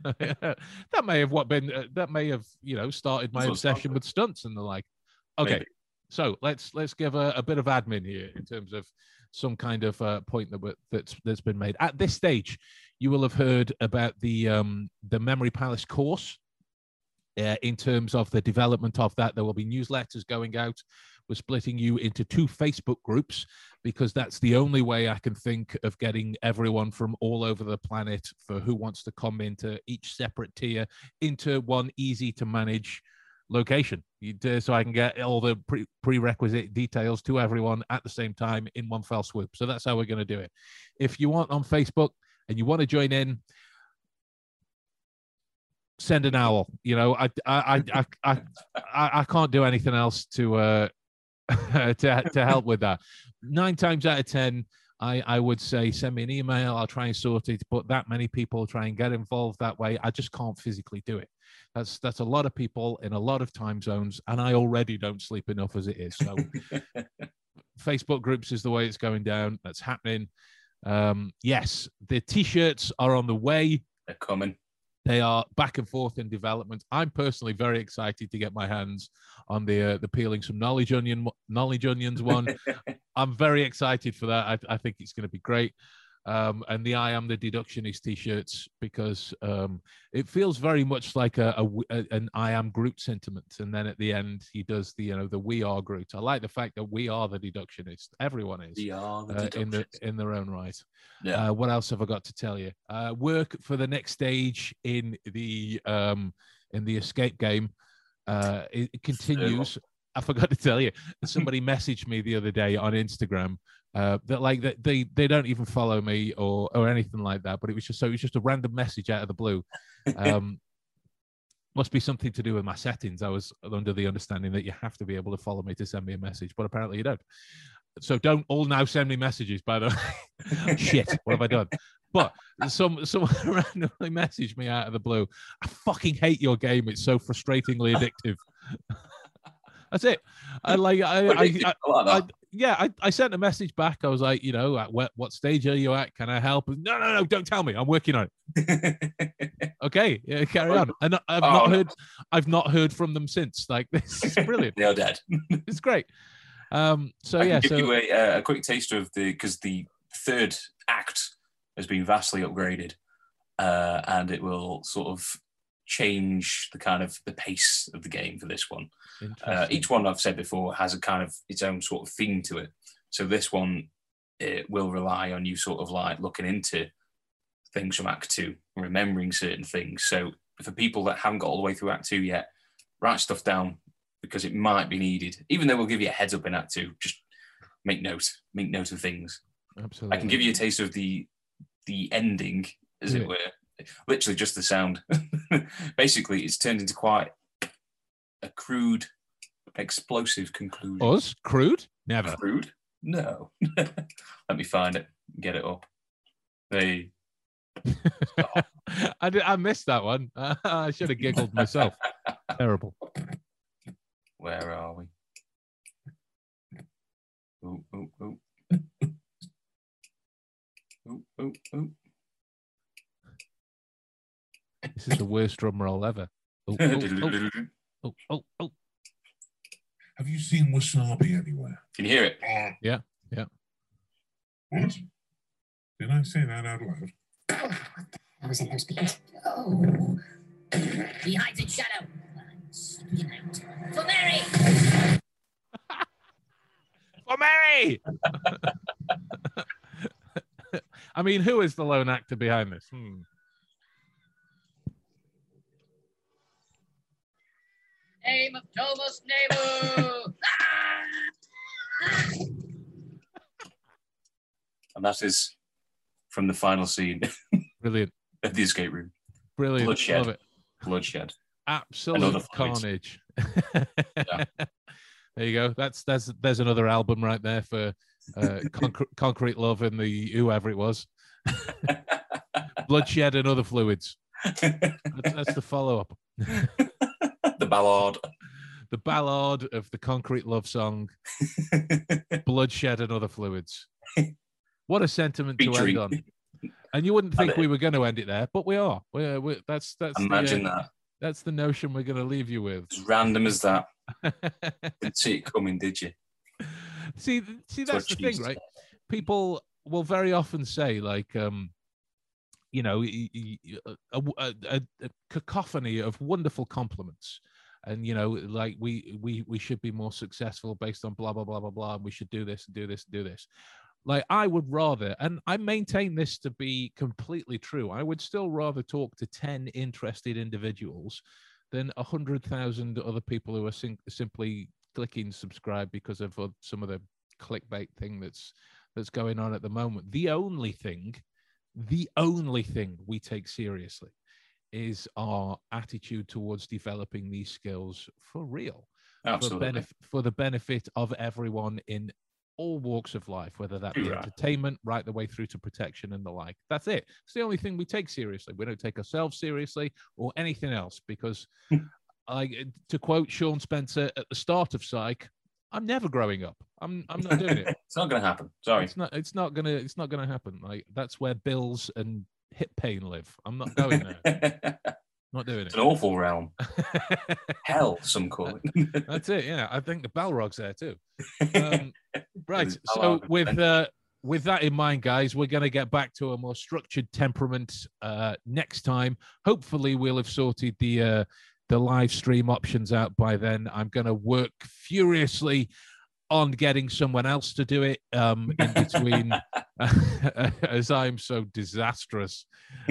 That may have what been uh, that may have you know started my obsession with stunts and the like. Okay, Maybe. So let's let's give a, a bit of admin here in terms of some kind of uh, point that that's that's been made at this stage. You will have heard about the um, the Memory Palace course. Uh, in terms of the development of that, there will be newsletters going out. We're splitting you into two Facebook groups because that's the only way I can think of getting everyone from all over the planet for who wants to come into each separate tier into one easy to manage location You'd, uh, so I can get all the pre- prerequisite details to everyone at the same time in one fell swoop. So that's how we're going to do it. If you want on Facebook and you want to join in, send an owl. You know, I I I I, I, I, I can't do anything else to uh [laughs] to to help with that. Nine times out of ten, I I would say send me an email. I'll try and sort it. But that many people try and get involved that way, I just can't physically do it. That's that's a lot of people in a lot of time zones, and I already don't sleep enough as it is. So [laughs] Facebook groups is the way it's going down. That's happening. Um, yes, the t-shirts are on the way. They're coming. They are back and forth in development. I'm personally very excited to get my hands on the uh, the peeling some knowledge onion knowledge onions one. [laughs] I'm very excited for that. I, I think it's going to be great. Um, and the I am the deductionist t-shirts because um, it feels very much like a, a, a, an I am Groot sentiment. And then at the end, he does the you know the we are Groot. I like the fact that we are the deductionist. Everyone is We are the uh, in the in their own right. Yeah. Uh, what else have I got to tell you? Uh, work for the next stage in the um, in the escape game. Uh, it, it continues. I forgot to tell you. Somebody messaged me the other day on Instagram uh, that like that they they don't even follow me or or anything like that. But it was just so it was just a random message out of the blue. [laughs] Um, must be something to do with my settings. I was under the understanding that you have to be able to follow me to send me a message, but apparently you don't. So don't all now send me messages. By the way, [laughs] shit, what have I done? But some someone [laughs] randomly messaged me out of the blue. I fucking hate your game. It's so frustratingly addictive. That's it. I like I, I, I, I. yeah, I, I sent a message back. I was like, you know, at what, what stage are you at? Can I help? No, no, no, don't tell me. I'm working on it. [laughs] Okay, yeah, carry on. And I've Oh, not no. heard, I've not heard from them since. Like [laughs] this is brilliant. They're dead. [laughs] it's great. Um, so I yeah, give so you a, uh, a quick taster of the because the third act has been vastly upgraded, uh, and it will sort of change the kind of the pace of the game for this one. Uh, each one I've said before has a kind of its own sort of theme to it. So this one it will rely on you sort of like looking into things from Act Two, remembering certain things. So for people that haven't got all the way through Act Two yet, write stuff down because it might be needed. Even though we'll give you a heads up in Act Two, just make note, make note of things. Absolutely. I can give you a taste of the the ending, as Yeah. it were. Literally just the sound. [laughs] Basically, it's turned into quite a crude, explosive conclusion. us crude. Never. Crude? No. [laughs] Let me find it. Get it up. They. [laughs] I did, I missed that one. I should have giggled myself. Terrible. Where are we? Ooh, ooh. Ooh, ooh, ooh. This is the worst drum roll ever. Oh, oh, oh, oh, oh, oh. Have you seen wasabi anywhere? Can you hear it? Yeah, yeah. What? Did I say that out loud? Oh, I was in those beats. Oh. He hides in shadow. Sneaking out. For Mary! [laughs] For Mary! [laughs] I mean, who is the lone actor behind this? Hmm. Name of Thomas Neighbor! [laughs] And that is from the final scene [laughs] Brilliant. At the escape room. Brilliant. Bloodshed. Love it. Bloodshed. Absolute Another fluid. carnage. [laughs] There you go. That's that's there's another album right there for uh, Concre- Concrete Love and the whoever it was. Bloodshed and other fluids. That's, that's the follow up. [laughs] the ballad. The ballad of the Concrete Love song, [laughs] Bloodshed and other fluids. What a sentiment to end on. And you wouldn't think we were going to end it there, but we are. We're, we that's that's the, Imagine uh, that. that's the notion we're going to leave you with. As random as that. [laughs] Didn't see it coming, did you? see, see, That's that's the thing, right? People will very often say, like, um, you know, a cacophony of wonderful compliments, and you know, like we we we should be more successful based on blah blah blah blah blah, and we should do this and do this and do this. Like, I would rather, and I maintain this to be completely true. I would still rather talk to ten interested individuals than a hundred thousand other people who are sim- simply clicking subscribe because of uh, some of the clickbait thing that's that's going on at the moment. The only thing, the only thing we take seriously is our attitude towards developing these skills for real, for, benef- for the benefit of everyone in all walks of life, whether that be Right. entertainment, right the way through to protection and the like. That's it. It's the only thing we take seriously. We don't take ourselves seriously or anything else because, hmm. I, to quote Sean Spencer at the start of Psych, I'm never growing up. I'm I'm not doing it. [laughs] it's not going to happen. Sorry. It's not. It's not gonna. It's not gonna happen. Like that's where bills and hip pain live. I'm not going there. [laughs] not doing it. It's an awful realm. [laughs] Hell, some call it. That's it. Yeah, I think the Balrog's there too. Um, right. So with uh, with that in mind, guys, we're going to get back to a more structured temperament uh, next time. Hopefully, we'll have sorted the uh, the live stream options out by then. I'm going to work furiously on getting someone else to do it um, in between, [laughs] [laughs] as I'm so disastrous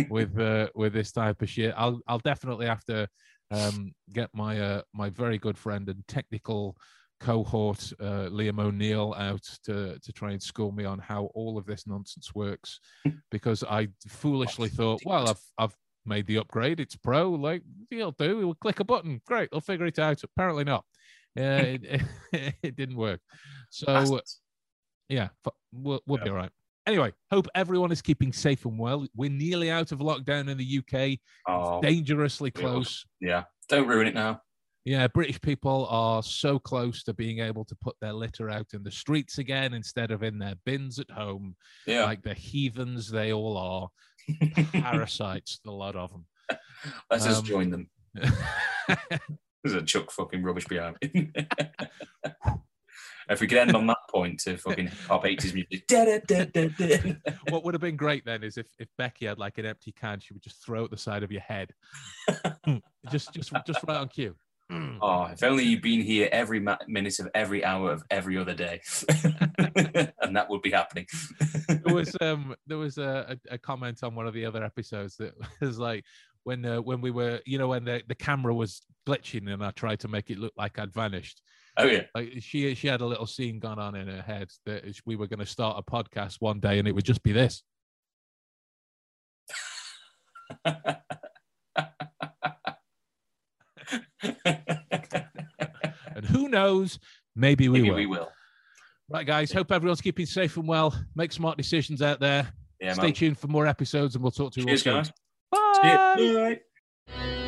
with uh, with this type of shit. I'll I'll definitely have to um, get my uh, my very good friend and technical cohort uh, Liam O'Neill out to to try and school me on how all of this nonsense works because I foolishly thought, well, I've I've made the upgrade. It's pro. Like he'll do. We'll click a button. Great. I'll figure it out. Apparently not. Yeah, it, [laughs] it, didn't work. So yeah, we'll, we'll yeah. be all right. Anyway, hope everyone is keeping safe and well. We're nearly out of lockdown in the UK. Oh, dangerously close. Yeah, don't ruin it now. Yeah, British people are so close to being able to put their litter out in the streets again instead of in their bins at home. Yeah. Like the heathens they all are. Parasites, a lot of them. [laughs] Let's um, just join them. [laughs] There's a chuck fucking rubbish behind me. [laughs] if we could end on that point to fucking pop 80s music. Da, da, da, what would have been great then is if, if Becky had like an empty can, she would just throw it the side of your head. just just just right on cue. Oh, if only you'd been here every minute of every hour of every other day, [laughs] and that would be happening. there was um there was a, a, comment on one of the other episodes that [laughs] was like when uh, when we were you know when the, the camera was glitching and I tried to make it look like I'd vanished. Oh yeah. Like she she had a little scene going on in her head that we were going to start a podcast one day and it would just be this. [laughs] [laughs] and who knows? Maybe we maybe will. We will. Right, guys. Hope everyone's keeping safe and well. Make smart decisions out there. Yeah, Stay man. tuned for more episodes, and we'll talk to you Cheers, all soon. guys. Bye.